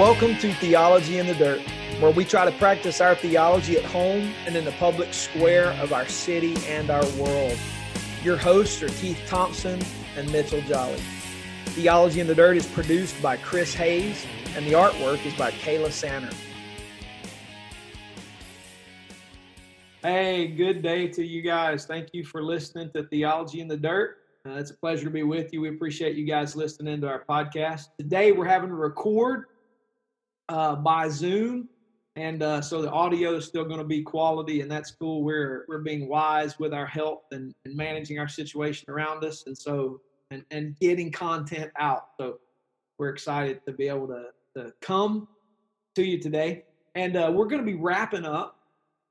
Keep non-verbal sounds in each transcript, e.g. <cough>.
Welcome to Theology in the Dirt, where we try to practice our theology at home and in the public square of our city and our world. Your hosts are Keith Thompson and Mitchell Jolly. Theology in the Dirt is produced by Chris Hayes, and the artwork is by Kayla Sanner. Hey, good day to you guys. Thank you for listening to Theology in the Dirt. Uh, it's a pleasure to be with you. We appreciate you guys listening to our podcast. Today, we're having to record uh, by Zoom, and uh, so the audio is still going to be quality, and that's cool. We're we're being wise with our health and, and managing our situation around us, and so and and getting content out. So we're excited to be able to to come to you today, and uh, we're going to be wrapping up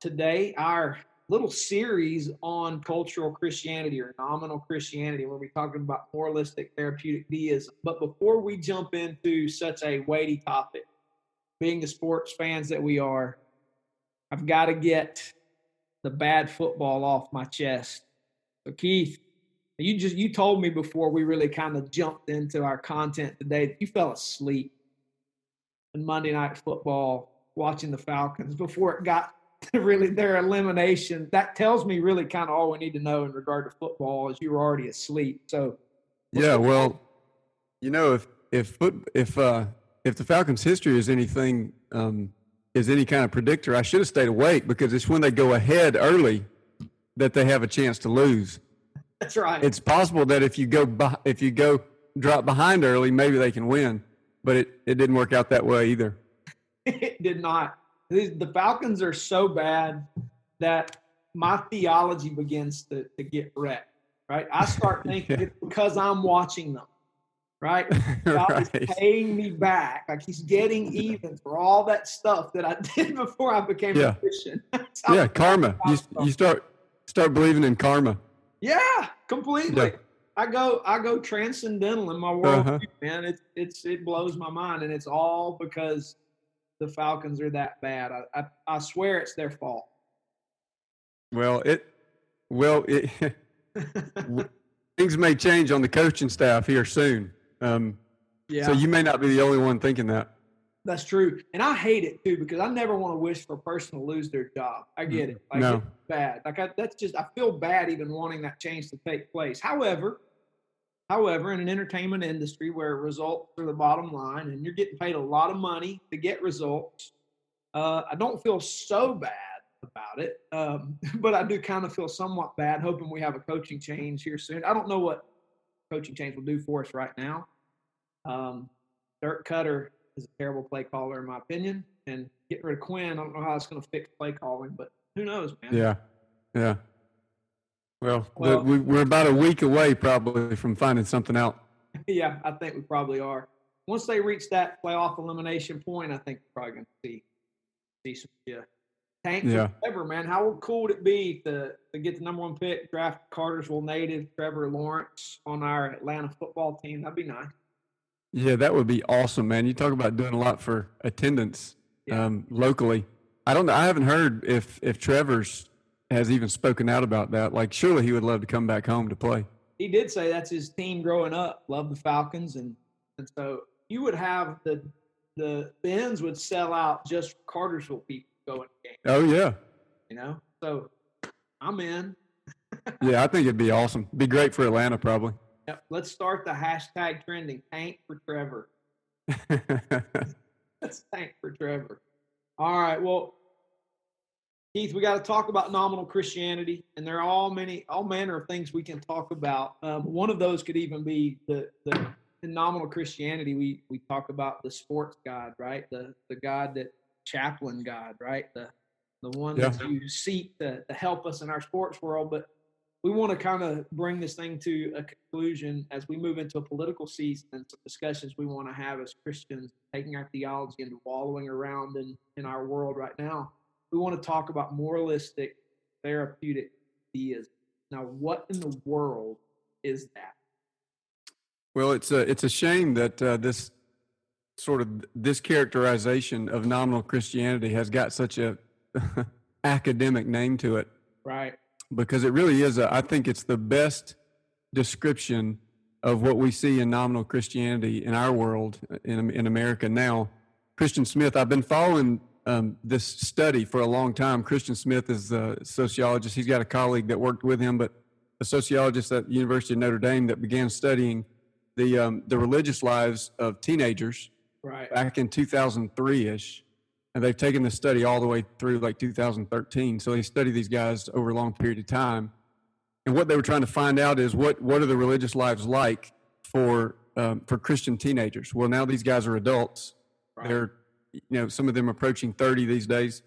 today our little series on cultural Christianity or nominal Christianity, where we're talking about moralistic therapeutic deism. But before we jump into such a weighty topic, being the sports fans that we are, I've got to get the bad football off my chest. So Keith, you just you told me before we really kind of jumped into our content today you fell asleep in Monday night football watching the Falcons before it got <laughs> to really their elimination. That tells me really kind of all we need to know in regard to football is you were already asleep. So yeah, well, you know if if foot if uh if the Falcons' history is anything um, is any kind of predictor, I should have stayed awake because it's when they go ahead early that they have a chance to lose. That's right. It's possible that if you go if you go drop behind early, maybe they can win, but it, it didn't work out that way either. <laughs> it did not. The Falcons are so bad that my theology begins to, to get wrecked. Right, I start <laughs> thinking yeah. it's because I'm watching them right? <laughs> God right. is paying me back. Like he's getting even for all that stuff that I <laughs> did before I became yeah. a Christian. <laughs> yeah, karma. You, you start start believing in karma. Yeah, completely. Yeah. I go I go transcendental in my world, uh-huh. man. It's it's it blows my mind, and it's all because the Falcons are that bad. I I, I swear it's their fault. Well, it well it things may change on the coaching staff here soon. Um, yeah. So you may not be the only one thinking that. That's true, and I hate it too because I never want to wish for a person to lose their job. I get it. Like, no. It's bad. Like I, that's just I feel bad even wanting that change to take place. However, however, in an entertainment industry where results are the bottom line and you're getting paid a lot of money to get results, uh, I don't feel so bad about it. Um, <laughs> but I do kind of feel somewhat bad, hoping we have a coaching change here soon. I don't know what coaching change will do for us right now. Um, Dirk Koetter is a terrible play caller, in my opinion. And getting rid of Quinn, I don't know how it's going to fix play calling, but who knows, man? Yeah. Yeah. Well, well the, we, we're about a week away probably from finding something out. <laughs> Yeah, I think we probably are. Once they reach that playoff elimination point, I think we're probably going to see see some yeah, Tank yeah. forever, man. How cool would it be to, to get the number one pick, draft Cartersville native Trevor Lawrence on our Atlanta football team? That'd be nice. Yeah, that would be awesome, man. You talk about doing a lot for attendance yeah. um, locally. I don't know. I haven't heard if if Trevor's has even spoken out about that. Like, surely he would love to come back home to play. He did say that's his team growing up. Love the Falcons, and and so you would have the the Benz would sell out just Cartersville people going game. Oh yeah. You know, so I'm in. <laughs> yeah, I think it'd be awesome. Be great for Atlanta, probably. Yep. Let's start the hashtag trending. Tank for Trevor. <laughs> Let's tank for Trevor. All right. Well, Keith, we got to talk about nominal Christianity, and there are all many, all manner of things we can talk about. Um, one of those could even be the the in nominal Christianity. We we talk about the sports God, right? The the God that chaplain God, right? The the one yeah. that you seek to, to help us in our sports world. But we want to kind of bring this thing to a conclusion as we move into a political season and some discussions we want to have as Christians, taking our theology and wallowing around in, in our world right now. We want to talk about moralistic therapeutic deism. Now, what in the world is that? Well, it's a it's a shame that uh, this sort of this characterization of nominal Christianity has got such a <laughs> academic name to it. Right. Because it really is a, I think it's the best description of what we see in nominal Christianity in our world in in America now Christian Smith. I've been following um, this study for a long time. Christian Smith is a sociologist. He's got a colleague that worked with him, but a sociologist at the University of Notre Dame that began studying the um, the religious lives of teenagers right. back in 2003 ish, and they've taken the study all the way through like 2013. So they study these guys over a long period of time, and what they were trying to find out is what what are the religious lives like for um, for Christian teenagers. Well, now these guys are adults. Right. They're you know some of them approaching 30 these days,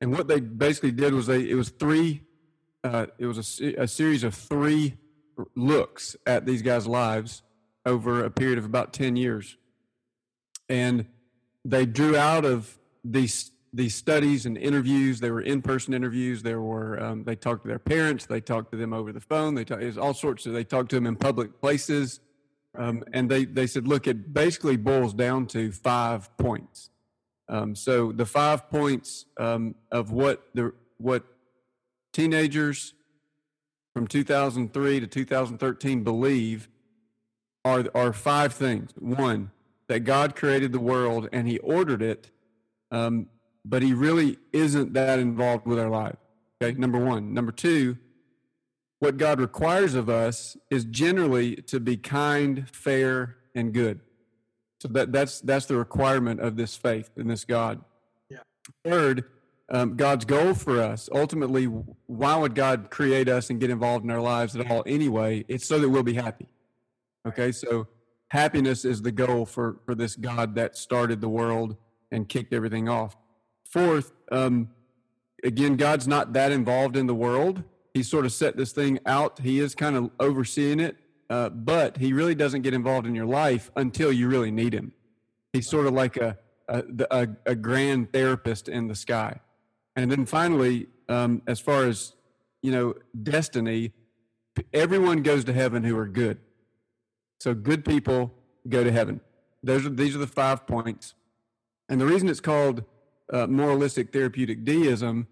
and what they basically did was they it was three. Uh, it was a, a series of three looks at these guys' lives over a period of about 10 years and they drew out of these these studies and interviews. They were in-person interviews. There were um, they talked to their parents. They talked to them over the phone. They talked all sorts of. They talked to them in public places, um, and they they said, look, it basically boils down to five points. Um, so the five points um, of what the what teenagers from 2003 to 2013 believe are are five things. One, that God created the world and He ordered it, um, but He really isn't that involved with our life. Okay, number one. Number two, what God requires of us is generally to be kind, fair, and good. So that that's that's the requirement of this faith in this God. Yeah. Third, um, God's goal for us ultimately, why would God create us and get involved in our lives at all anyway? It's so that we'll be happy. Okay, so happiness is the goal for for this God that started the world and kicked everything off. Fourth, um, again, God's not that involved in the world. He sort of set this thing out. He is kind of overseeing it, uh, but he really doesn't get involved in your life until you really need him. He's sort of like a a, a, a grand therapist in the sky. And then finally, um, as far as you know, destiny, everyone goes to heaven who are good. So good people go to heaven. Those are these are the five points. And the reason it's called uh, moralistic therapeutic deism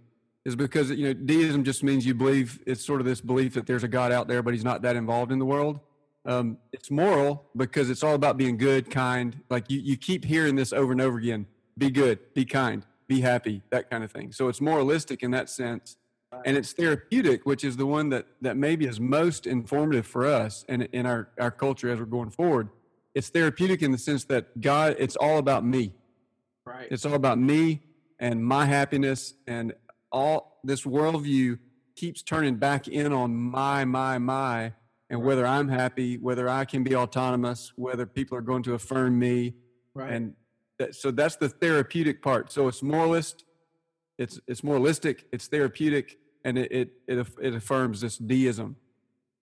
is because you know deism just means you believe it's sort of this belief that there's a God out there, but he's not that involved in the world. Um, it's moral because it's all about being good, kind. Like you, you keep hearing this over and over again: be good, be kind, be happy, that kind of thing. So it's moralistic in that sense and it's therapeutic, which is the one that that maybe is most informative for us and in our our culture as we're going forward. It's therapeutic in the sense that God, it's all about me. Right. It's all about me and my happiness, and all this worldview keeps turning back in on my, my, my, and whether I'm happy, whether I can be autonomous, whether people are going to affirm me, right. and that, so that's the therapeutic part. So it's moralist, it's it's moralistic, it's therapeutic, and it, it it it affirms this deism.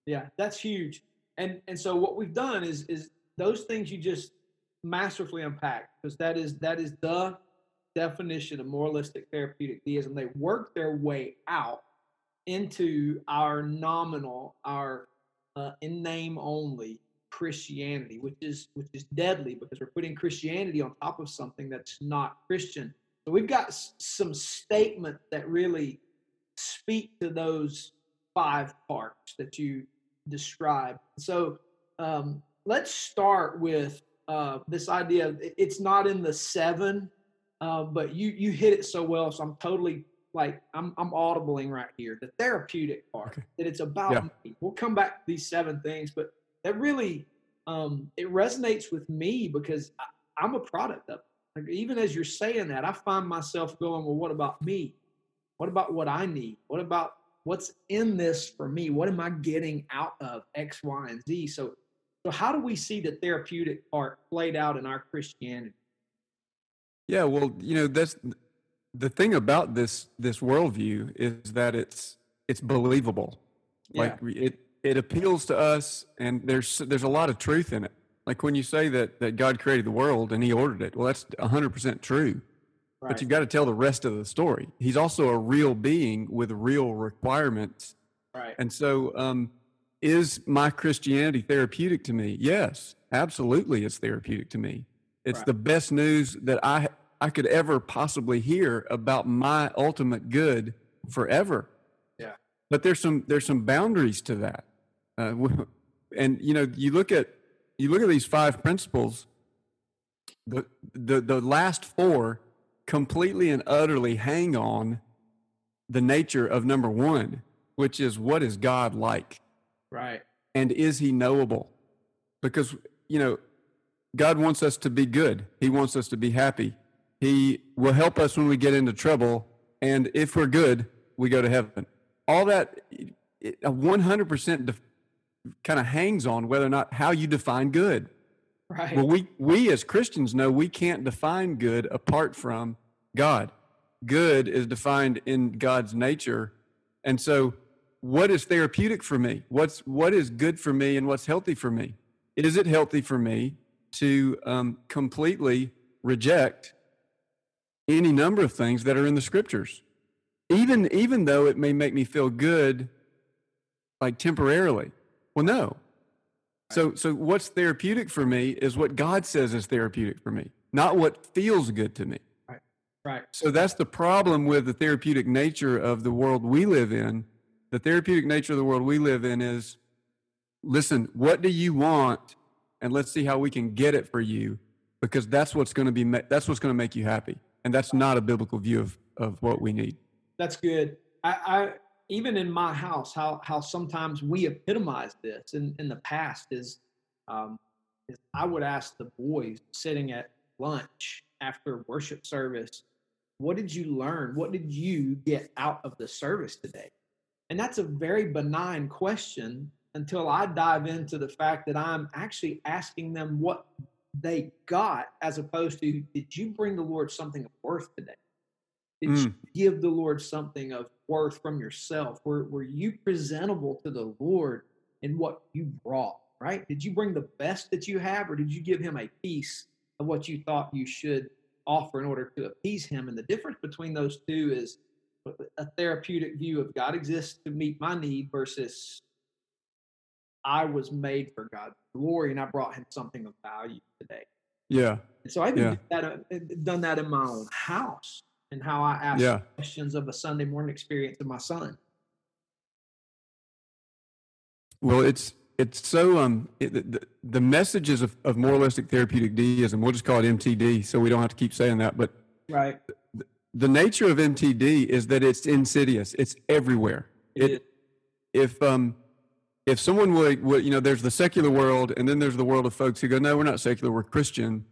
Yeah, that's huge. And and so what we've done is is those things you just masterfully unpack because that is that is the definition of moralistic therapeutic deism. They work their way out into our nominal, our uh, in name only Christianity, which is which is deadly because we're putting Christianity on top of something that's not Christian. So we've got some statements that really speak to those five parts that you described. So um, let's start with uh, this idea. It's not in the seven, uh, but you you hit it so well. So I'm totally like I'm I'm audibling right here. The therapeutic part okay. that it's about. Yeah. Me. We'll come back to these seven things, but that really um, it resonates with me because I, I'm a product of it. Like even as you're saying that, I find myself going, well, what about me? What about what I need? What about what's in this for me? What am I getting out of X, Y, and Z? So, so how do we see the therapeutic part played out in our Christianity? Yeah, well, you know, that's the thing about this this worldview is that it's it's believable. Like it it appeals to us, and there's there's a lot of truth in it. Like when you say that that God created the world and He ordered it, well, that's 100 percent true. Right. But you've got to tell the rest of the story. He's also a real being with real requirements. Right. And so, um, is my Christianity therapeutic to me? Yes, absolutely, it's therapeutic to me. It's right. the best news that I I could ever possibly hear about my ultimate good forever. Yeah. But there's some there's some boundaries to that, uh, <laughs> and you know you look at you look at these five principles the the the last four completely and utterly hang on the nature of number one, which is what is God like? Right. And is he knowable? Because, you know, God wants us to be good. He wants us to be happy. He will help us when we get into trouble. And if we're good, we go to heaven. All that 100% def- kind of hangs on whether or not how you define good. Right. Well, we, we as Christians know we can't define good apart from God. Good is defined in God's nature. And so, what is therapeutic for me? What's, what is good for me and what's healthy for me? Is it healthy for me to um, completely reject any number of things that are in the scriptures? Even, even though it may make me feel good, like temporarily. Well, no. So, so what's therapeutic for me is what God says is therapeutic for me, not what feels good to me. Right. Right. So that's the problem with the therapeutic nature of the world we live in. The therapeutic nature of the world we live in is listen, what do you want? And let's see how we can get it for you because that's what's going to be, that's what's going to make you happy. And that's not a biblical view of, of what we need. That's good. I, I even in my house, how, how sometimes we epitomize this in, in the past is, um, is I would ask the boys sitting at lunch after worship service, what did you learn? What did you get out of the service today? And that's a very benign question until I dive into the fact that I'm actually asking them what they got as opposed to did you bring the Lord something of worth today? Did mm. you give the Lord something of worth from yourself? Were, were you presentable to the Lord in what you brought, right? Did you bring the best that you have, or did you give him a piece of what you thought you should offer in order to appease him? And the difference between those two is a therapeutic view of God exists to meet my need versus I was made for God's glory and I brought him something of value today. Yeah. And so I've yeah. that, uh, done that in my own house and how I ask yeah. questions of a Sunday morning experience of my son. Well, it's it's so um it, the, the messages of, of moralistic therapeutic deism we'll just call it MTD so we don't have to keep saying that but right. the, the nature of MTD is that it's insidious. It's everywhere. It, it if um if someone would, would you know there's the secular world and then there's the world of folks who go no we're not secular we're Christian.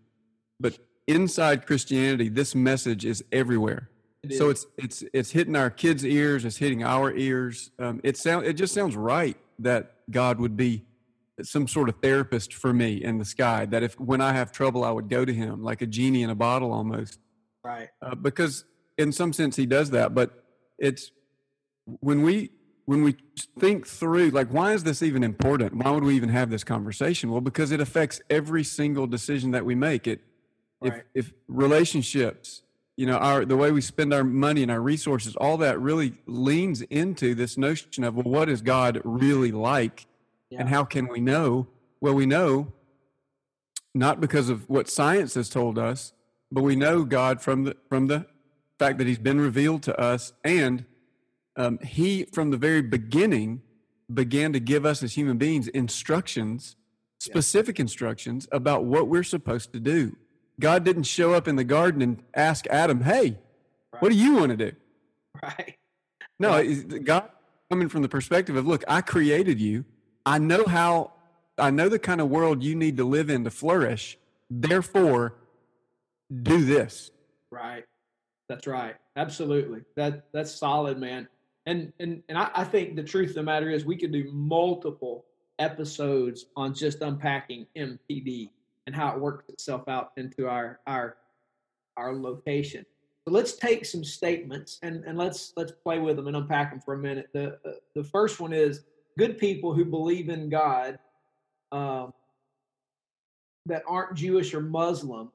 But inside Christianity, this message is everywhere. It so is. it's it's it's hitting our kids' ears, it's hitting our ears. Um, it sound it just sounds right that God would be some sort of therapist for me in the sky. That if when I have trouble, I would go to Him like a genie in a bottle, almost. Right. Uh, because in some sense, He does that. But it's when we when we think through like why is this even important why would we even have this conversation well because it affects every single decision that we make it Right. If if relationships, you know, our the way we spend our money and our resources, all that really leans into this notion of well, what is God really like, yeah. and how can we know? Well, we know not because of what science has told us, but we know God from the from the fact that He's been revealed to us, and um, He from the very beginning began to give us as human beings instructions, specific yeah. instructions about what we're supposed to do. God didn't show up in the garden and ask Adam, "Hey, right. what do you want to do?" Right. No, God coming from the perspective of, "Look, I created you. I know how. I know the kind of world you need to live in to flourish. Therefore, do this." Right. That's right. Absolutely. That that's solid, man. And and and I, I think the truth of the matter is we could do multiple episodes on just unpacking MTD and how it works itself out into our our our location. So let's take some statements and, and let's let's play with them and unpack them for a minute. The uh, the first one is good people who believe in God um, that aren't Jewish or Muslim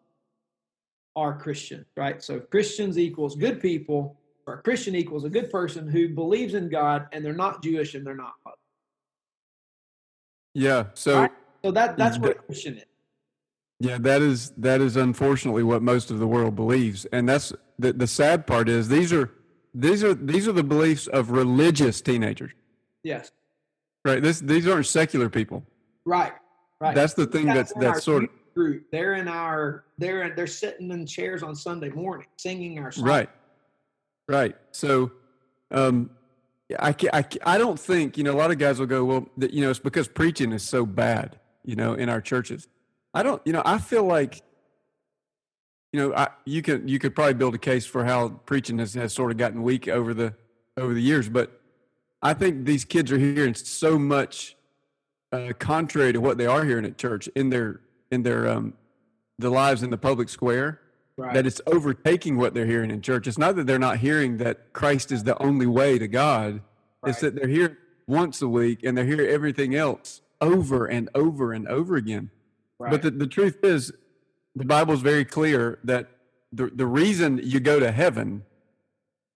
are Christian, right? So Christians equals good people, or a Christian equals a good person who believes in God and they're not Jewish and they're not Muslim. Yeah. So right? so that that's what Christian is. Yeah, that is that is unfortunately what most of the world believes, and that's the the sad part is these are these are these are the beliefs of religious teenagers. Yes. Right. This these aren't secular people. Right. Right. That's the thing that's that's, that's sort of group. They're in our they're they're sitting in chairs on Sunday morning singing our songs. Right. Right. So, um, I, I, I don't think, you know, a lot of guys will go, well, that, you know, it's because preaching is so bad, you know, in our churches. I don't, you know, I feel like, you know, I, you can, you could probably build a case for how preaching has, has sort of gotten weak over the, over the years, but I think these kids are hearing so much uh, contrary to what they are hearing at church in their, in their, um, the lives in the public square right. that it's overtaking what they're hearing in church. It's not that they're not hearing that Christ is the only way to God. Right. It's that they're here once a week and they're hearing everything else over and over and over again. Right. But the, the truth is, the Bible is very clear that the, the reason you go to heaven,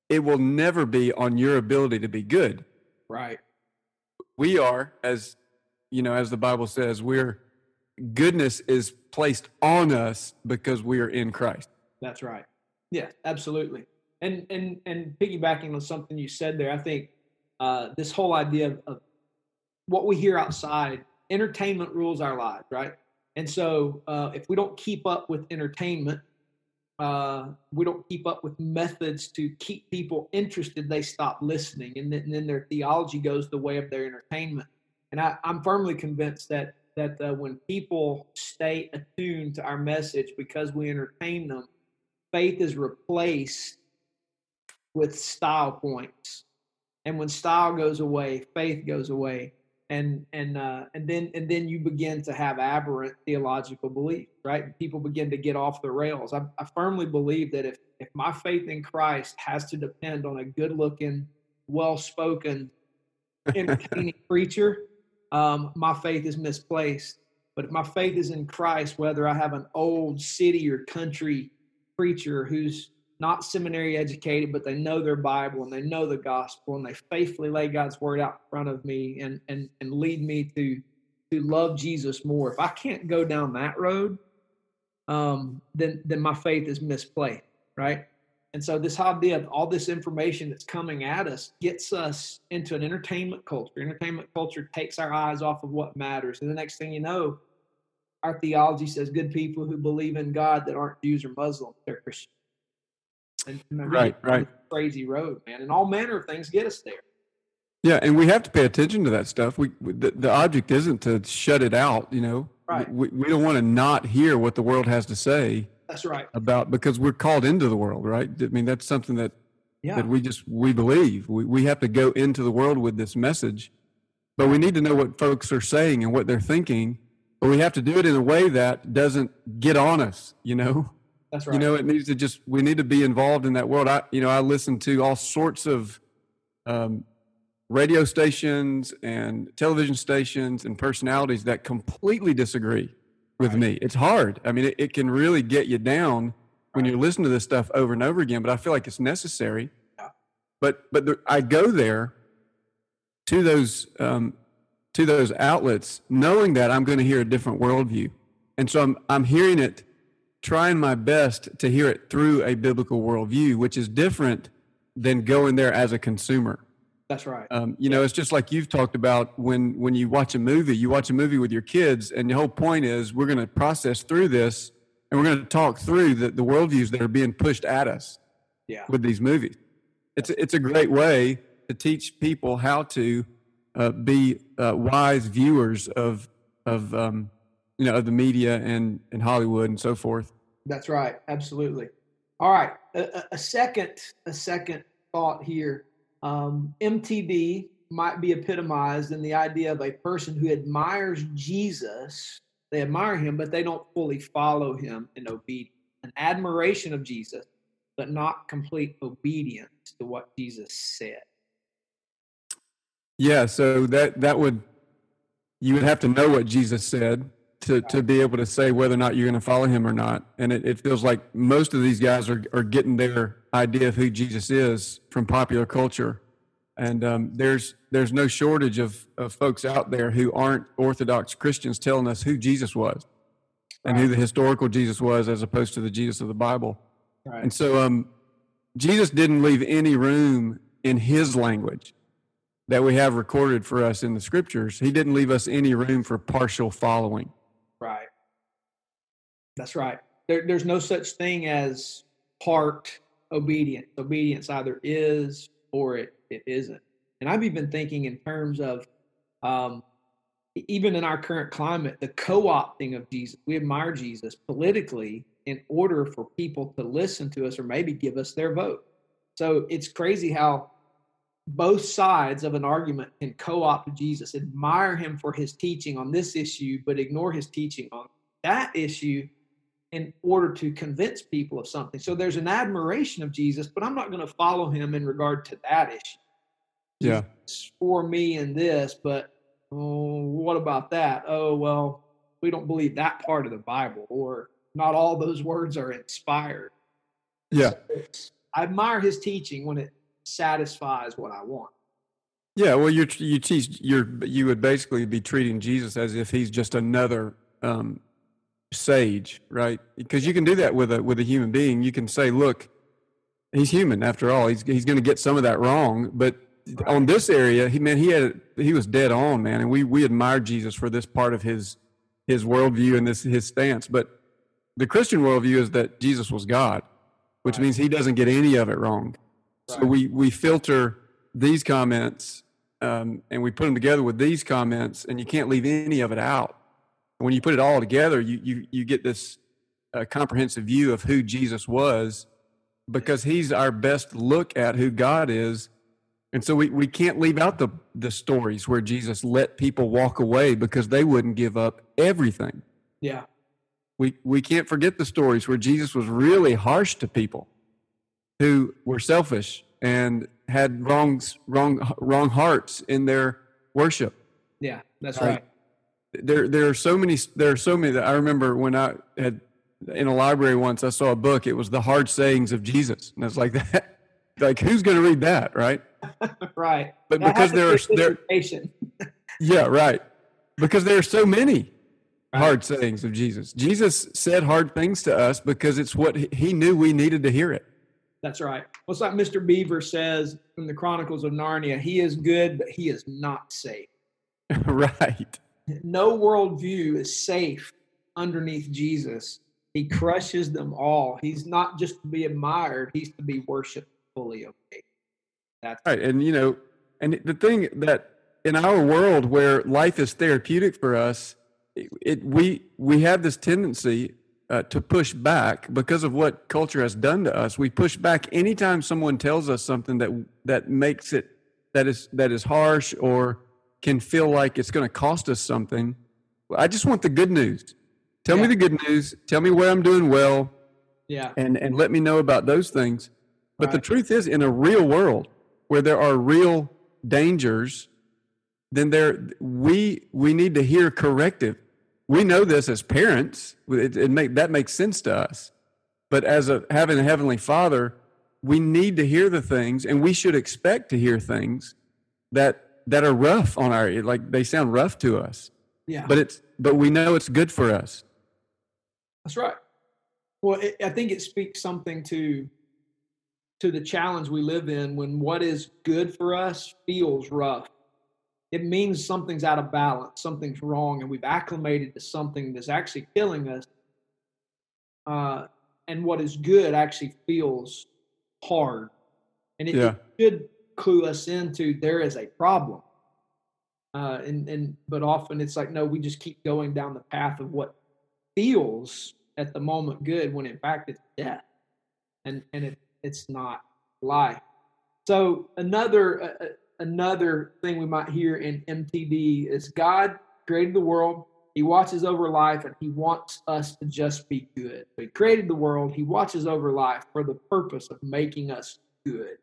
it will never be on your ability to be good. Right. We are, as you know, as the Bible says, we're goodness is placed on us because we are in Christ. That's right. Yeah, absolutely. And and and piggybacking on something you said there, I think uh, this whole idea of, of, what we hear outside, entertainment rules our lives, right? And so uh, if we don't keep up with entertainment, uh, we don't keep up with methods to keep people interested, they stop listening, and then, and then their theology goes the way of their entertainment. And I, I'm firmly convinced that that uh, when people stay attuned to our message because we entertain them, faith is replaced with style points. And when style goes away, faith goes away. And and uh, and then and then you begin to have aberrant theological beliefs, right? People begin to get off the rails. I, I firmly believe that if if my faith in Christ has to depend on a good-looking, well-spoken, entertaining <laughs> preacher, um, my faith is misplaced. But if my faith is in Christ, whether I have an old city or country preacher who's not seminary educated, but they know their Bible and they know the gospel and they faithfully lay God's word out in front of me and and and lead me to to love Jesus more. If I can't go down that road, um, then then my faith is misplaced, right? And so this idea of all this information that's coming at us gets us into an entertainment culture. Entertainment culture takes our eyes off of what matters. And the next thing you know, our theology says good people who believe in God that aren't Jews or Muslims, they're Christians. And right, right. Crazy road, man. And all manner of things get us there. Yeah, and we have to pay attention to that stuff. We the, the object isn't to shut it out, you know. Right. We, we don't want to not hear what the world has to say that's right. About because we're called into the world, right? I mean, that's something that yeah. that we just we believe. We we have to go into the world with this message, but we need to know what folks are saying and what they're thinking. But we have to do it in a way that doesn't get on us. You know. That's right. You know, it needs to just we need to be involved in that world. I you know I listen to all sorts of um, radio stations and television stations and personalities that completely disagree with right. me. It's hard. I mean, it, it, can really get you down when right. you're listening to this stuff over and over again. But I feel like it's necessary. Yeah. But but the, I go there to those um, to those outlets, knowing that I'm going to hear a different worldview, and so I'm I'm hearing it, trying my best to hear it through a biblical worldview, which is different than going there as a consumer. That's right. Um, you know, it's just like you've talked about when when you watch a movie. You watch a movie with your kids, and the whole point is we're going to process through this, and we're going to talk through the, the worldviews that are being pushed at us. Yeah. With these movies, it's it's a great way to teach people how to uh, be uh, wise viewers of of um, you know of the media and and Hollywood and so forth. That's right. Absolutely. All right. A, a second a second thought here um, MTD might be epitomized in the idea of a person who admires Jesus. They admire him, but they don't fully follow him in obedience. An admiration of Jesus, but not complete obedience to what Jesus said. Yeah, so that that would you would have to know what Jesus said to to be able to say whether or not you're going to follow him or not. And it, it feels like most of these guys are are getting their idea of who Jesus is from popular culture. And um, there's there's no shortage of, of folks out there who aren't Orthodox Christians telling us who Jesus was and who the historical Jesus was as opposed to the Jesus of the Bible. Right. And so um, Jesus didn't leave any room in his language that we have recorded for us in the scriptures. He didn't leave us any room for partial following. That's right. There, there's no such thing as part obedience. Obedience either is or it, it isn't. And I've even thinking in terms of um, even in our current climate, the co-opting of Jesus. We admire Jesus politically in order for people to listen to us or maybe give us their vote. So it's crazy how both sides of an argument can co-opt Jesus, admire him for his teaching on this issue, but ignore his teaching on that issue in order to convince people of something. So there's an admiration of Jesus, but I'm not going to follow him in regard to that issue. Yeah. It's for me in this, but oh, what about that? Oh, well, we don't believe that part of the Bible, or not all those words are inspired. Yeah. So I admire his teaching when it satisfies what I want. Yeah, well, you you teach you're you would basically be treating Jesus as if he's just another um, sage, right? Because you can do that with a with a human being. You can say, look, he's human after all. He's he's going to get some of that wrong, but right. on this area, he man, he had he was dead on, man, and we we admire Jesus for this part of his his worldview and this his stance. But the Christian worldview is that Jesus was God, which right. means he doesn't get any of it wrong. Right. So we we filter these comments um, and we put them together with these comments, and you can't leave any of it out when you put it all together, you you you get this uh, comprehensive view of who Jesus was, because He's our best look at who God is, and so we we can't leave out the the stories where Jesus let people walk away because they wouldn't give up everything. Yeah, we we can't forget the stories where Jesus was really harsh to people who were selfish and had wrong wrong wrong hearts in their worship. Yeah, that's right there there are so many there are so many that I remember when I had in a library once I saw a book. It was the hard sayings of Jesus, and it's like that. <laughs> Like who's going to read that, right? <laughs> right. But that because there are there, <laughs> yeah, right. Because there are so many right. hard sayings of Jesus. Jesus said hard things to us because it's what he knew we needed to hear it. That's right. Well, it's like Mr. Beaver says in the Chronicles of Narnia, he is good, but he is not safe. right no worldview is safe underneath Jesus. He crushes them all. He's not just to be admired, he's to be worshiped fully obeyed. That's right. And you know, and the thing that in our world where life is therapeutic for us, it, it we we have this tendency uh, to push back because of what culture has done to us. We push back anytime someone tells us something that that makes it that is that is harsh or can feel like it's going to cost us something. I just want the good news. Tell yeah. me the good news. Tell me where I'm doing well. Yeah. And and let me know about those things. But right. the truth is in a real world where there are real dangers, then there we we need to hear corrective. We know this as parents. It, it make that makes sense to us. But as a having a heavenly Father, we need to hear the things, and we should expect to hear things that that are rough on our like they sound rough to us. Yeah. But it's but we know it's good for us. That's right. Well, it, I think it speaks something to to the challenge we live in when what is good for us feels rough. It means something's out of balance, something's wrong, and we've acclimated to something that's actually killing us. Uh, and what is good actually feels hard, and it, yeah. it should clue us into there is a problem. Uh, and and but often it's like no, we just keep going down the path of what feels at the moment good when in fact it's death, and and it, it's not life. So another uh, uh another thing we might hear in MTD is God created the world. He watches over life and he wants us to just be good. He created the world. He watches over life for the purpose of making us good.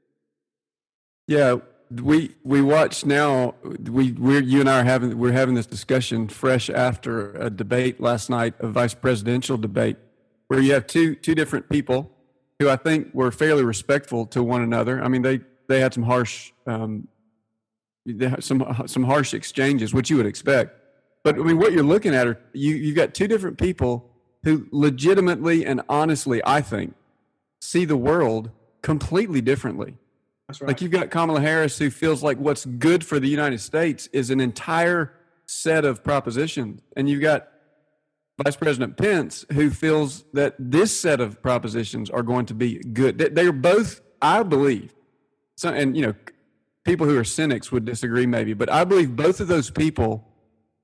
Yeah, we we watch now. We we you and I are having we're having this discussion fresh after a debate last night, a vice presidential debate, where you have two two different people who I think were fairly respectful to one another. I mean, they they had some harsh um, some some harsh exchanges, which you would expect. But I mean, what you're looking at are you you've got two different people who legitimately and honestly, I think, see the world completely differently. That's right. Like you've got Kamala Harris who feels like what's good for the United States is an entire set of propositions. And you've got Vice President Pence, who feels that this set of propositions are going to be good. They are both, I believe, so, and you know, people who are cynics would disagree maybe, but I believe both of those people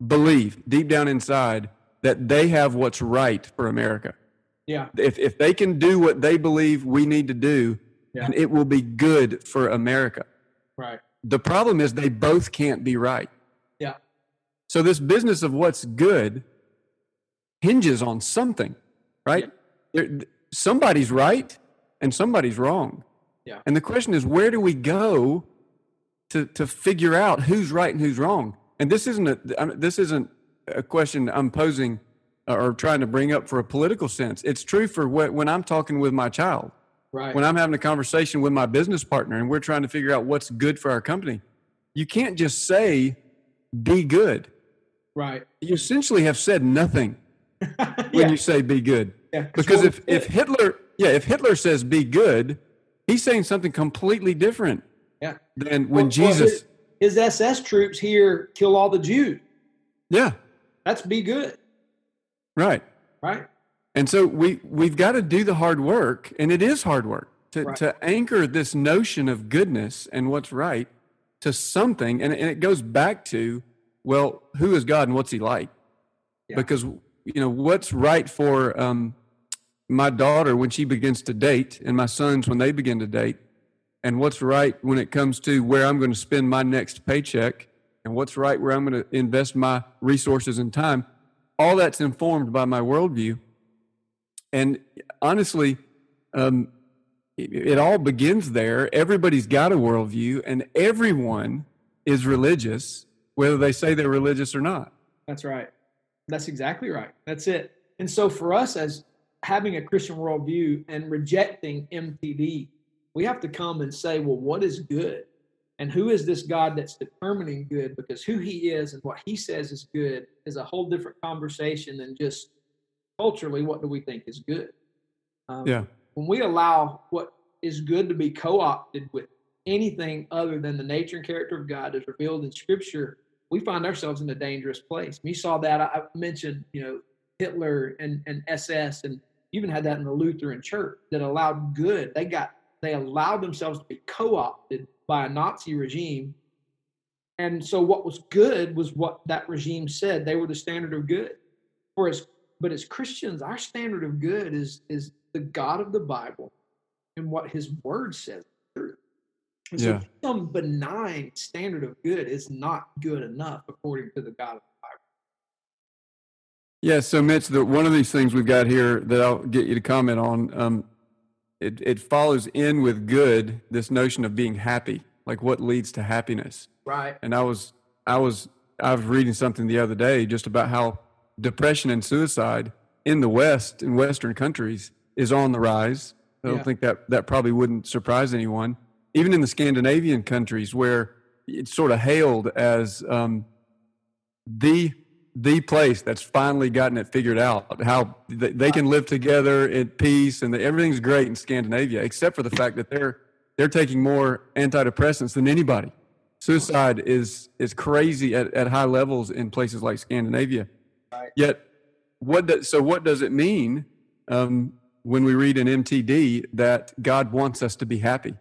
believe deep down inside that they have what's right for America. Yeah. If if they can do what they believe we need to do, yeah. and it will be good for America. Right. The problem is they both can't be right. Yeah. So this business of what's good hinges on something, right? Yeah. There, somebody's right and somebody's wrong. Yeah. And the question is, where do we go to to figure out who's right and who's wrong? And this isn't a this isn't a question I'm posing or trying to bring up for a political sense. It's true for when I'm talking with my child. Right. When I'm having a conversation with my business partner and we're trying to figure out what's good for our company, you can't just say, be good. Right. You essentially have said nothing <laughs> yeah. when you say be good. Yeah, because if, if Hitler, yeah, if Hitler says be good, he's saying something completely different yeah. than when well, Jesus. Well, his, his SS troops here kill all the Jews. Yeah. That's be good. Right. Right. And so we we've got to do the hard work, and it is hard work to right. to anchor this notion of goodness and what's right to something, and, and it goes back to well, who is God and what's He like? Yeah. Because you know what's right for um, my daughter when she begins to date, and my sons when they begin to date, and what's right when it comes to where I'm going to spend my next paycheck, and what's right where I'm going to invest my resources and time all that's informed by my worldview. And honestly, um, it, it all begins there. Everybody's got a worldview, and everyone is religious, whether they say they're religious or not. That's right. That's exactly right. That's it. And so, for us, as having a Christian worldview and rejecting MTD, we have to come and say, well, what is good? And who is this God that's determining good? Because who he is and what he says is good is a whole different conversation than just culturally, what do we think is good? Um, yeah. When we allow what is good to be co opted with anything other than the nature and character of God as revealed in Scripture, we find ourselves in a dangerous place. We saw that. I mentioned, you know, Hitler and, and SS, and even had that in the Lutheran Church that allowed good. They got they allowed themselves to be co opted by a Nazi regime. And so what was good was what that regime said. They were the standard of good. For as but as Christians, our standard of good is is the God of the Bible and what his word says. And so yeah. some benign standard of good is not good enough according to the God of the Bible. Yeah, so Mitch, the, one of these things we've got here that I'll get you to comment on, um, it, it follows in with good this notion of being happy like what leads to happiness right and i was i was i was reading something the other day just about how depression and suicide in the west in western countries is on the rise i don't yeah. think that that probably wouldn't surprise anyone even in the scandinavian countries where it's sort of hailed as um, the the place that's finally gotten it figured out how they, can live together in peace and everything's great in Scandinavia except for the fact that they're they're taking more antidepressants than anybody. Suicide is is crazy at, at high levels in places like Scandinavia. Right. Yet, what does, so what does it mean um, when we read in MTD that God wants us to be happy?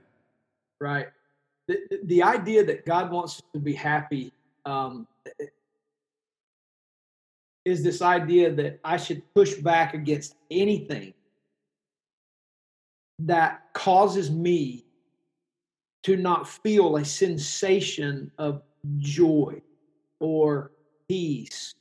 Right. The, the idea that God wants us to be happy um, is this idea that I should push back against anything that causes me to not feel a sensation of joy or peace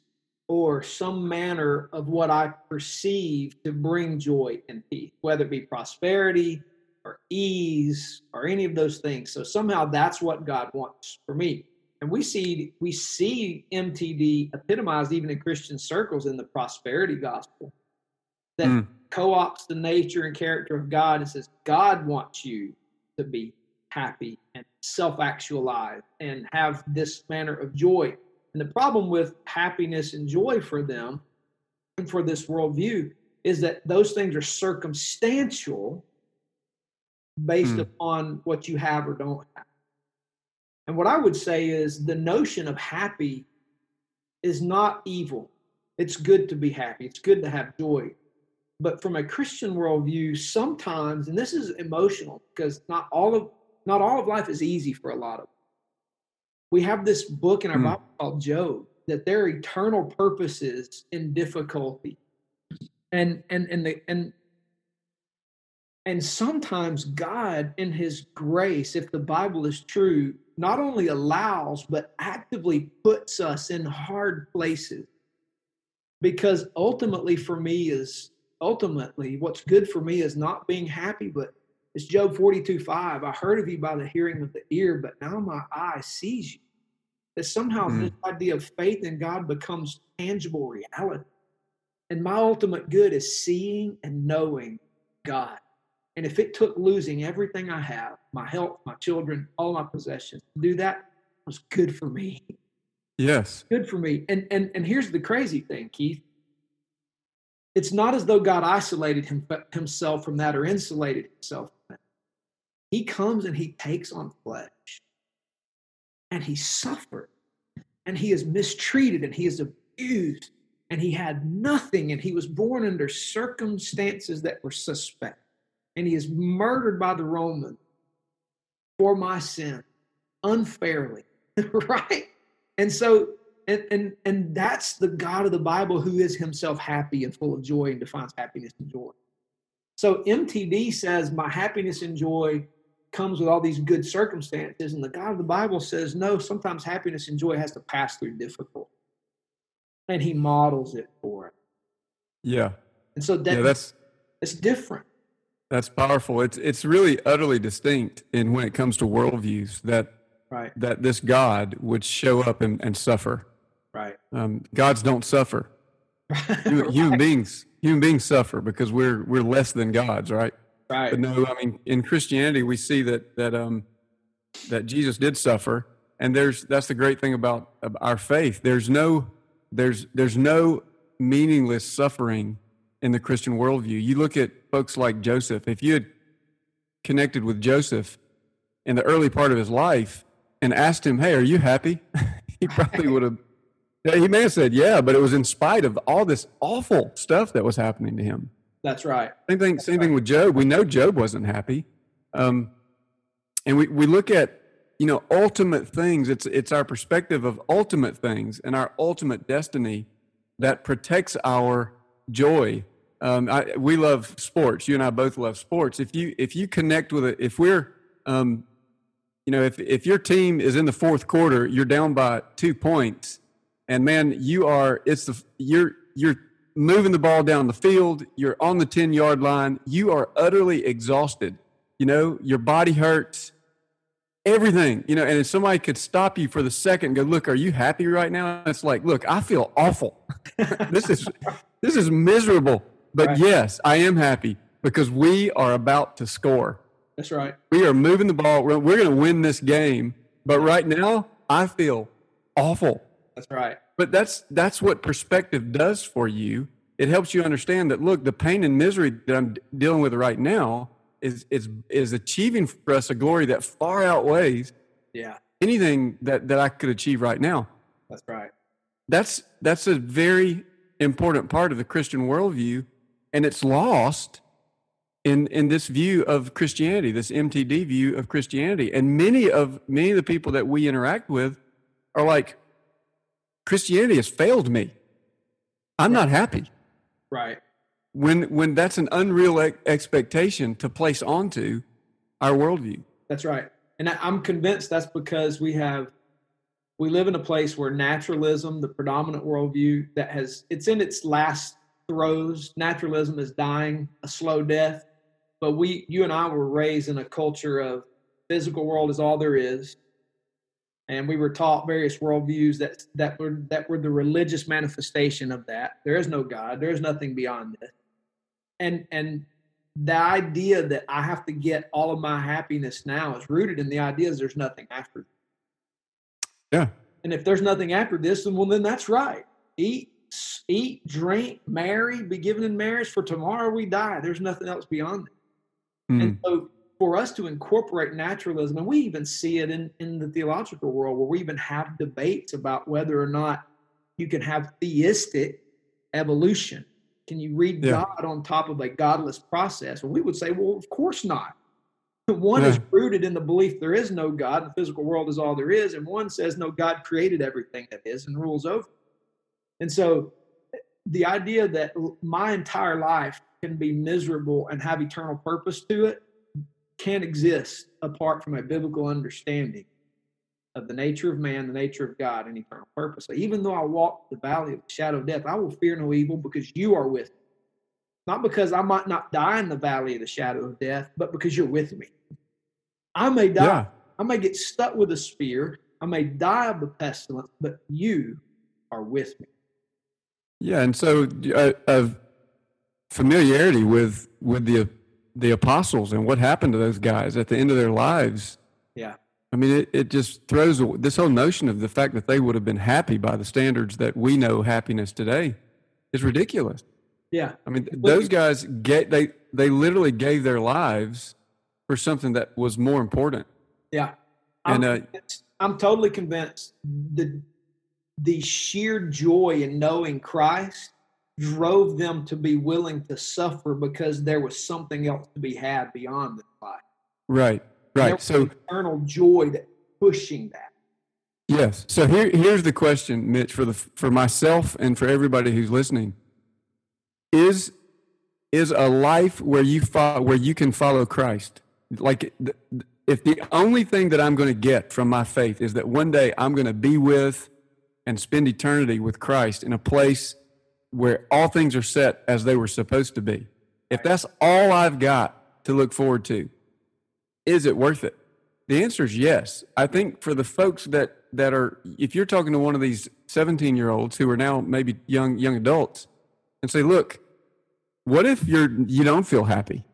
or some manner of what I perceive to bring joy and peace, whether it be prosperity or ease or any of those things. So somehow that's what God wants for me and we see we see MTD epitomized even in Christian circles in the prosperity gospel that mm. co-ops the nature and character of God and says God wants you to be happy and self-actualized and have this manner of joy. And the problem with happiness and joy for them and for this worldview is that those things are circumstantial based mm. upon what you have or don't have. And what I would say is the notion of happy is not evil. It's good to be happy. It's good to have joy. But from a Christian worldview, sometimes, and this is emotional because not all of not all of life is easy for a lot of. We have this book in our mm. Bible called Job that there are eternal purposes in difficulty, and and and the and and sometimes God, in His grace, if the Bible is true, not only allows, but actively puts us in hard places. Because ultimately, for me, is ultimately what's good for me is not being happy, but it's Job 42 5. I heard of you by the hearing of the ear, but now my eye sees you. That somehow mm. this idea of faith in God becomes tangible reality. And my ultimate good is seeing and knowing God. And if it took losing everything I have, my health, my children, all my possessions, to do that was good for me. Yes. Good for me. And and and here's the crazy thing, Keith. It's not as though God isolated him, himself from that or insulated himself. He comes and he takes on flesh. And he suffered. And he is mistreated and he is abused. And he had nothing. And he was born under circumstances that were suspect and he is murdered by the Roman for my sin unfairly, <laughs> right? And so, and, and and that's the God of the Bible who is himself happy and full of joy and defines happiness and joy. So MTD says my happiness and joy comes with all these good circumstances, and the God of the Bible says no. Sometimes happiness and joy has to pass through difficult, and He models it for us. Yeah. And so that, yeah, that's it's different. That's powerful. It's it's really utterly distinct in when it comes to worldviews that right. that this God would show up and, and suffer. Right. Um, gods don't suffer. <laughs> human, right. human beings human beings suffer because we're we're less than gods, right? Right. But no, I mean in Christianity we see that that um that Jesus did suffer, and there's that's the great thing about, our faith. There's no there's there's no meaningless suffering in the Christian worldview. You look at folks like Joseph. If you had connected with Joseph in the early part of his life and asked him, "Hey, are you happy?" <laughs> he probably would have. He may have said, "Yeah," but it was in spite of all this awful stuff that was happening to him. That's right. Same thing. That's same right. thing with Job. We know Job wasn't happy, um, and we we look at you know ultimate things. It's it's our perspective of ultimate things and our ultimate destiny that protects our joy. Um, I, we love sports. You and I both love sports. If you if you connect with it, if we're um, you know, if if your team is in the fourth quarter, you're down by two points, and man, you are it's the you're you're moving the ball down the field. You're on the ten yard line. You are utterly exhausted. You know, your body hurts. Everything, you know, and if somebody could stop you for the second and go, look, are you happy right now? It's like, look, I feel awful. <laughs> this is this is miserable. But right. yes, I am happy because we are about to score. That's right. We are moving the ball. We're, we're going to win this game. But right now, I feel awful. That's right. But that's that's what perspective does for you. It helps you understand that look, the pain and misery that I'm dealing with right now is is is achieving for us a glory that far outweighs yeah anything that that I could achieve right now. That's right. That's that's a very important part of the Christian worldview and it's lost in in this view of Christianity, this MTD view of Christianity. And many of many of the people that we interact with are like, Christianity has failed me. I'm right. not happy. Right. When when that's an unreal expectation to place onto our worldview. That's right. And I'm convinced that's because we have we live in a place where naturalism, the predominant worldview that has it's in its last throes. Naturalism is dying a slow death. But we, you and I, were raised in a culture of physical world is all there is, and we were taught various worldviews that that were that were the religious manifestation of that. There is no God. There is nothing beyond this. And and the idea that I have to get all of my happiness now is rooted in the idea that there's nothing after. Yeah. And if there's nothing after this, then well, then that's right. Eat, eat, drink, marry, be given in marriage, for tomorrow we die. There's nothing else beyond it. Mm. And so for us to incorporate naturalism, and we even see it in, in the theological world where we even have debates about whether or not you can have theistic evolution? Can you read Yeah. God on top of a godless process? Well, we would say, well, of course not. One Yeah. is rooted in the belief there is no God, the physical world is all there is, and one says no, God created everything that is and rules over. And so the idea that my entire life can be miserable and have eternal purpose to it can't exist apart from a biblical understanding of the nature of man, the nature of God, and eternal purpose. So even though I walk the valley of the shadow of death, I will fear no evil because you are with me. Not because I might not die in the valley of the shadow of death, but because you're with me. I may die. Yeah. I may get stuck with a spear. I may die of the pestilence, but you are with me. Yeah, and so uh, of familiarity with with the the apostles and what happened to those guys at the end of their lives. Yeah. I mean, it, it just throws this whole notion of the fact that they would have been happy by the standards that we know happiness today is ridiculous. Yeah. I mean, those guys get they they literally gave their lives for something that was more important. Yeah. I'm, And uh, I'm totally convinced the the sheer joy in knowing Christ drove them to be willing to suffer because there was something else to be had beyond this life. right, right. So eternal joy that pushing that. Yes. So here, here's the question, Mitch, for the for myself and for everybody who's listening. Is is a life where you follow, where you can follow Christ? Like, if the only thing that I'm going to get from my faith is that one day I'm going to be with and spend eternity with Christ in a place where all things are set as they were supposed to be. If that's all I've got to look forward to, is it worth it? The answer is yes. I think for the folks that that are, if you're talking to one of these 17 year olds who are now maybe young young adults, and say, look, what if you're you don't feel happy?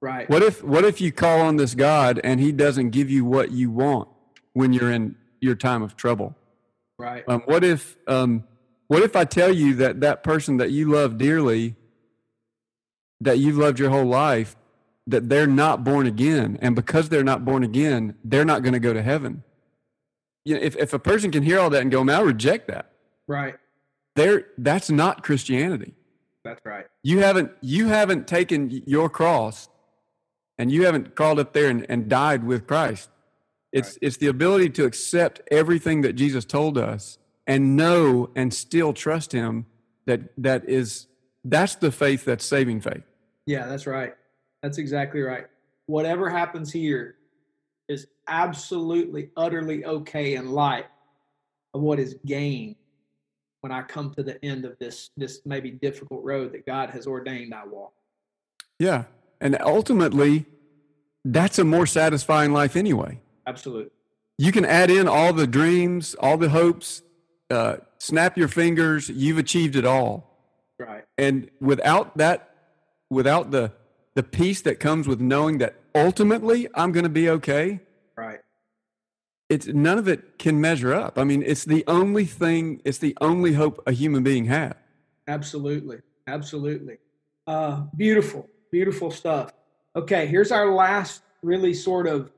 Right. What if what if you call on this God and He doesn't give you what you want when you're in your time of trouble? Right. Um, what if um, what if I tell you that that person that you love dearly, that you've loved your whole life, that they're not born again, and because they're not born again, they're not going to go to heaven. You know, if if a person can hear all that and go, "Man, I reject that," Right. there that's not Christianity. That's right. You haven't you haven't taken your cross, and you haven't crawled up there and, and died with Christ. It's Right. it's the ability to accept everything that Jesus told us and know and still trust Him. That that is that's the faith that's saving faith. Yeah, that's right. That's exactly right. Whatever happens here is absolutely, utterly okay in light of what is gained when I come to the end of this this maybe difficult road that God has ordained I walk. Yeah, and ultimately, that's a more satisfying life anyway. Absolutely. You can add in all the dreams, all the hopes, uh, snap your fingers. You've achieved it all. Right. and without that without the the peace that comes with knowing that ultimately i'm going to be okay Right. it's none of it can measure up i mean it's the only thing it's the only hope a human being has Absolutely. Absolutely. Uh, beautiful, beautiful stuff. Okay, here's our last really sort of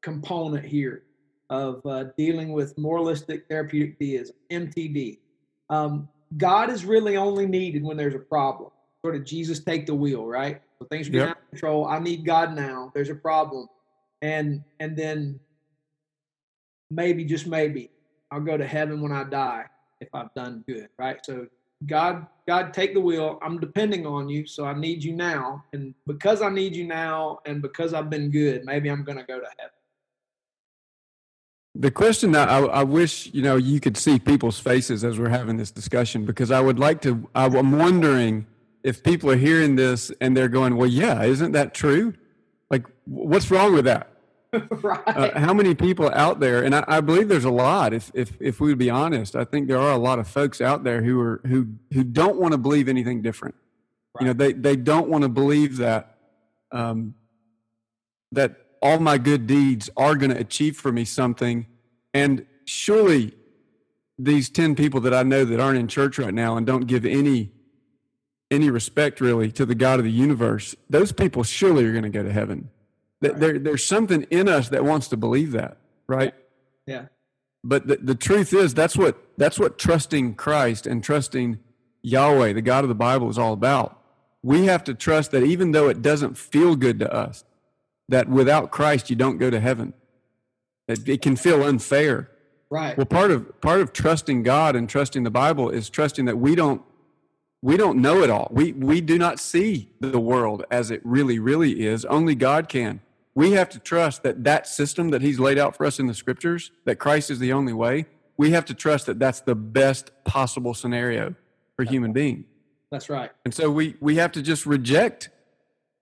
component here of uh, dealing with moralistic therapeutic deism, MTD. Um, God is really only needed when there's a problem. Sort of Jesus take the wheel, right? So things are Yep. out of control. I need God now. There's a problem, and and then maybe just maybe I'll go to heaven when I die if I've done good, right? So God, God, take the wheel. I'm depending on you, so I need you now. And because I need you now, and because I've been good, maybe I'm going to go to heaven. The question that I, I wish you know you could see people's faces as we're having this discussion because i would like to i'm wondering if people are hearing this and they're going well yeah isn't that true? Like what's wrong with that? <laughs> Right? uh, how many people out there and I, I believe there's a lot if, if if we would be honest i think there are a lot of folks out there who are who who don't want to believe anything different. You know they they don't want to believe that um that all my good deeds are going to achieve for me something. And surely these 10 people that i know that aren't in church right now and don't give any any respect really to the god of the universe those people surely are going to go to heaven. Right. there, there's something in us that wants to believe that right? Yeah, but the, the truth is that's what that's what trusting christ and trusting Yahweh, the God of the Bible, is all about. We have to trust that even though it doesn't feel good to us, that without Christ you don't go to heaven. It, it can feel unfair. Right. Well, part of part of trusting God and trusting the Bible is trusting that we don't we don't know it all. We we do not see the world as it really really is. Only God can. We have to trust that that system that He's laid out for us in the Scriptures, that Christ is the only way. We have to trust that that's the best possible scenario for human being. That's right. And so we we have to just reject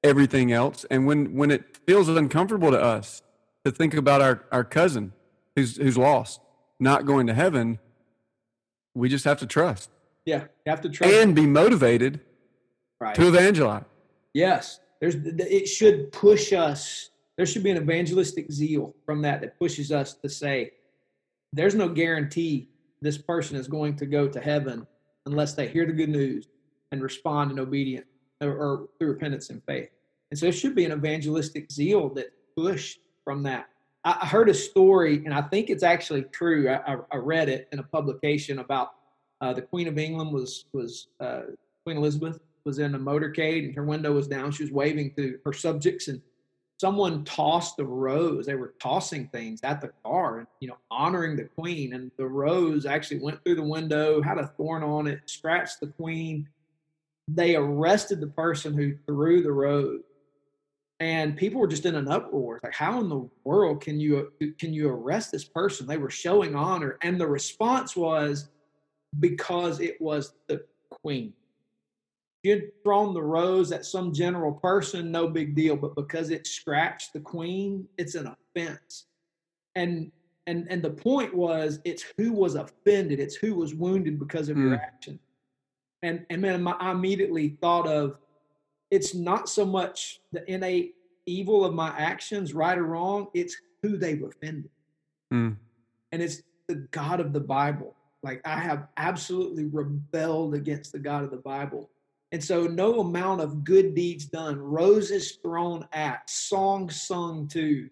everything else. And when when it feels uncomfortable to us to think about our our cousin who's who's lost, not going to heaven, we just have to trust. Yeah, you have to trust and be motivated right. to evangelize. Yes, there's it should push us. There should be an evangelistic zeal from that that pushes us to say, "There's no guarantee this person is going to go to heaven unless they hear the good news and respond in obedience or, or through repentance and faith." And so, there should be an evangelistic zeal that push from that. I heard a story, and I think it's actually true. I, I read it in a publication about uh, the Queen of England was was uh, Queen Elizabeth was in a motorcade, and her window was down. She was waving to her subjects, and someone tossed a rose. They were tossing things at the car, and you know, honoring the Queen. And the rose actually went through the window, had a thorn on it, scratched the Queen. They arrested the person who threw the rose and people were just in an uproar. Like how in the world can you can you arrest this person? They were showing honor. And the response was because it was the queen. You'd thrown the rose at some general person no big deal. But because it scratched the queen it's an offense. And and and the point was it's who was offended. It's who was wounded because of mm. your action. And and man i immediately thought of it's not so much the innate evil of my actions, right or wrong, it's who they've offended. Mm. And it's the God of the Bible. Like I have absolutely rebelled against the God of the Bible. And so, no amount of good deeds done, roses thrown at, songs sung to,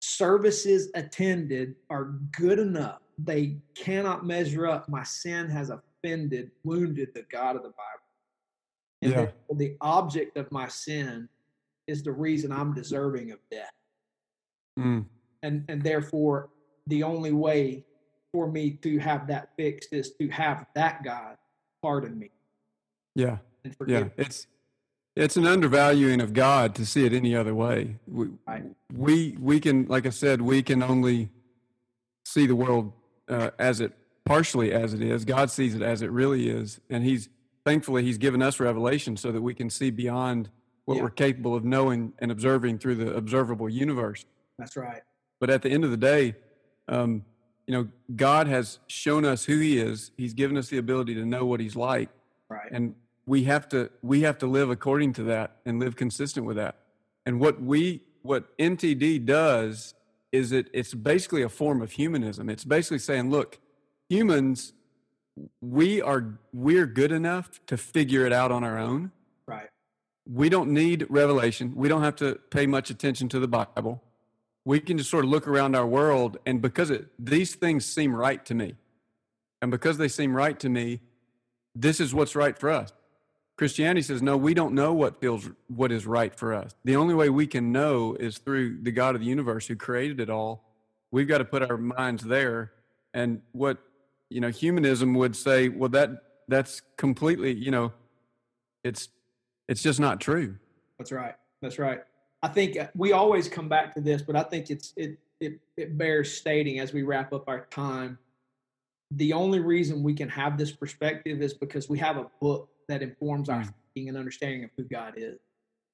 services attended are good enough. They cannot measure up. My sin has offended, wounded the God of the Bible. And yeah. the, the object of my sin is the reason I'm deserving of death. Mm. And and therefore the only way for me to have that fixed is to have that God pardon me. Yeah. yeah. Me. It's it's an undervaluing of God to see it any other way. We, right. we we can like I said, we can only see the world uh, as it partially as it is. God sees it as it really is, and He's thankfully He's given us revelation so that we can see beyond what yeah. we're capable of knowing and observing through the observable universe. That's right. But at the end of the day, um, you know, God has shown us who He is. He's given us the ability to know what He's like, right? And we have to we have to live according to that and live consistent with that. And what we what MTD does is it it's basically a form of humanism. It's basically saying, look, humans, we are we're good enough to figure it out on our own Right. we don't need revelation. We don't have to pay much attention to the Bible. We can just sort of look around our world, and because it, these things seem right to me, and because they seem right to me, this is what's right for us. Christianity says, no, we don't know what feels what is right for us. The only way we can know is through the God of the universe who created it all. We've got to put our minds there. And what you know, humanism would say, well, that that's completely, you know, it's it's just not true. That's right. That's right. I think uh, we always come back to this, but I think it's it it it bears stating as we wrap up our time. The only reason we can have this perspective is because we have a book that informs our mm. thinking and understanding of who God is.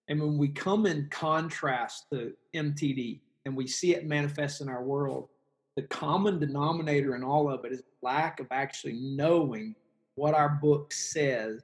And when we come in contrast to MTD and we see it manifest in our world, the common denominator in all of it is lack of actually knowing what our book says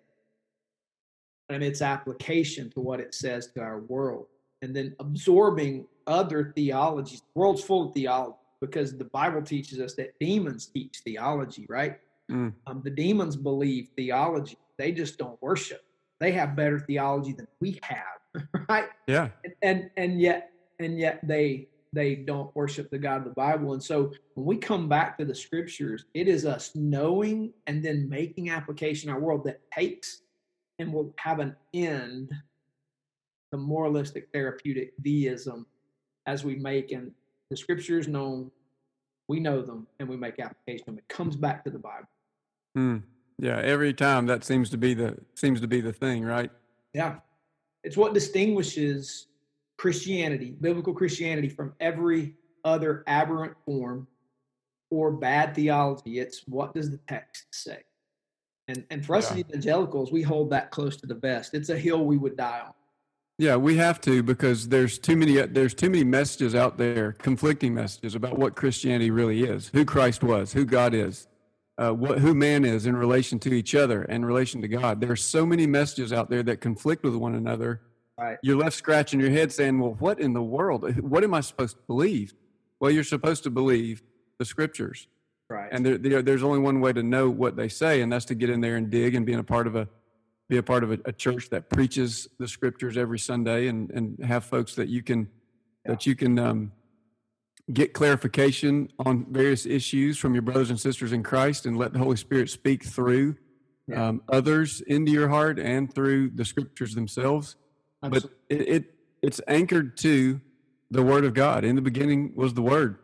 and its application to what it says to our world, and then absorbing other theologies. The world's full of theology because the Bible teaches us that demons teach theology, right? Mm. Um, the demons believe theology, they just don't worship. They have better theology than we have, <laughs> right? Yeah. And, and and yet and yet they they don't worship the God of the Bible. And so when we come back to the scriptures, it is us knowing and then making application in our world that takes and will have an end the moralistic therapeutic deism as we make and the scriptures known we know them and we make application it comes back to the bible Hmm. yeah every time that seems to be the seems to be the thing right yeah it's what distinguishes christianity biblical christianity from every other aberrant form or bad theology it's what does the text say and and for us yeah. as evangelicals we hold that close to the vest it's a hill we would die on yeah, we have to because there's too many there's too many messages out there, conflicting messages about what Christianity really is, who Christ was, who God is, uh, what who man is in relation to each other and in relation to God. There are so many messages out there that conflict with one another. Right. You're left scratching your head saying, "Well, what in the world? What am I supposed to believe?" Well, you're supposed to believe the scriptures. Right. And there, there, there's only one way to know what they say, and that's to get in there and dig and being a part of a be a part of a, a, church that preaches the scriptures every Sunday and, and have folks that you can yeah. that you can um, get clarification on various issues from your brothers and sisters in Christ and let the Holy Spirit speak through yeah. um, others into your heart and through the scriptures themselves. Absolutely. But it, it it's anchored to the Word of God. In the beginning was the Word,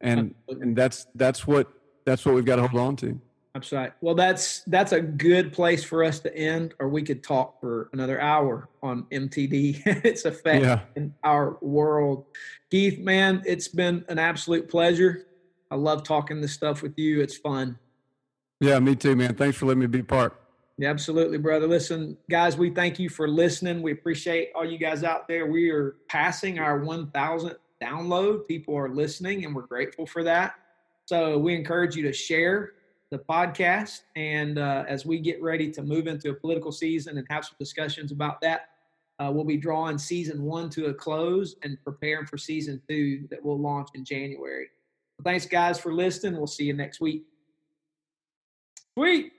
and Absolutely. and that's that's what that's what we've got to hold on to. Absolutely. Well, that's that's a good place for us to end, or we could talk for another hour on MTD, <laughs> its effect yeah. in our world. Keith, man, it's been an absolute pleasure. I love talking this stuff with you. It's fun. Yeah, me too, man. Thanks for letting me be part. Yeah, absolutely, brother. Listen, guys, we thank you for listening. We appreciate all you guys out there. We are passing our 1,000th download. People are listening, and we're grateful for that. So we encourage you to share the podcast. And uh, as we get ready to move into a political season and have some discussions about that, uh, we'll be drawing season one to a close and preparing for season two that will launch in January. thanks, guys, for listening. We'll see you next week. Sweet.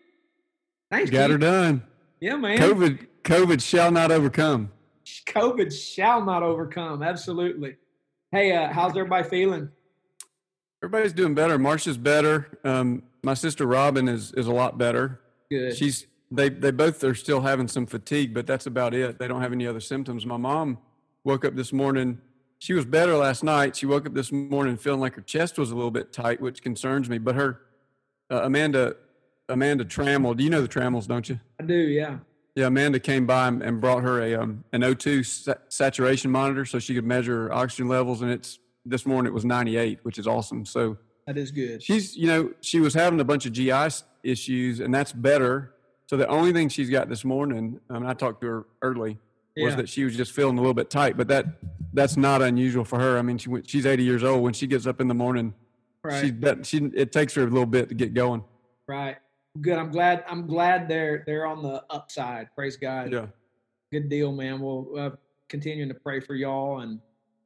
Thanks. Got Keith. her done. Yeah, man. COVID, COVID shall not overcome. COVID shall not overcome. Absolutely. Hey, uh, how's everybody feeling? Everybody's doing better. Marcia's better. Um, my sister Robin is is a lot better. Good. She's they they both are still having some fatigue, but that's about it. They don't have any other symptoms. My mom woke up this morning. She was better last night. She woke up this morning feeling like her chest was a little bit tight, which concerns me. But her uh, Amanda Amanda Trammell, do you know the Trammels, don't you? I do, yeah. Yeah, Amanda came by and brought her a um, an O2 sa- saturation monitor so she could measure oxygen levels, and it's this morning it was 98, which is awesome. So that is good. She's, you know, she was having a bunch of GI issues, and that's better. So the only thing she's got this morning, um, I talked to her early, was yeah. that she was just feeling a little bit tight. But that that's not unusual for her. I mean, she she's 80 years old. When she gets up in the morning, right. she she it takes her a little bit to get going. Right. Good. I'm glad. I'm glad they're they're on the upside. Praise God. Yeah. Good deal, man. We'll uh, continuing to pray for y'all and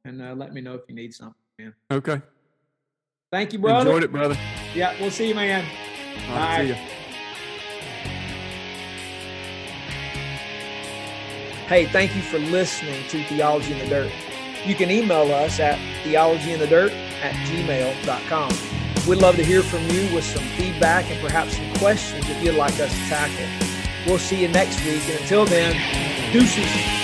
and uh, let me know if you need something, man. Okay. Thank you, brother. Enjoyed it, brother. Yeah, we'll see you, man. All right, Bye. See you. Hey, thank you for listening to Theology in the Dirt. You can email us at theologyinthedirt at gmail.com. We'd love to hear from you with some feedback and perhaps some questions if you'd like us to tackle. We'll see you next week. And until then, deuces.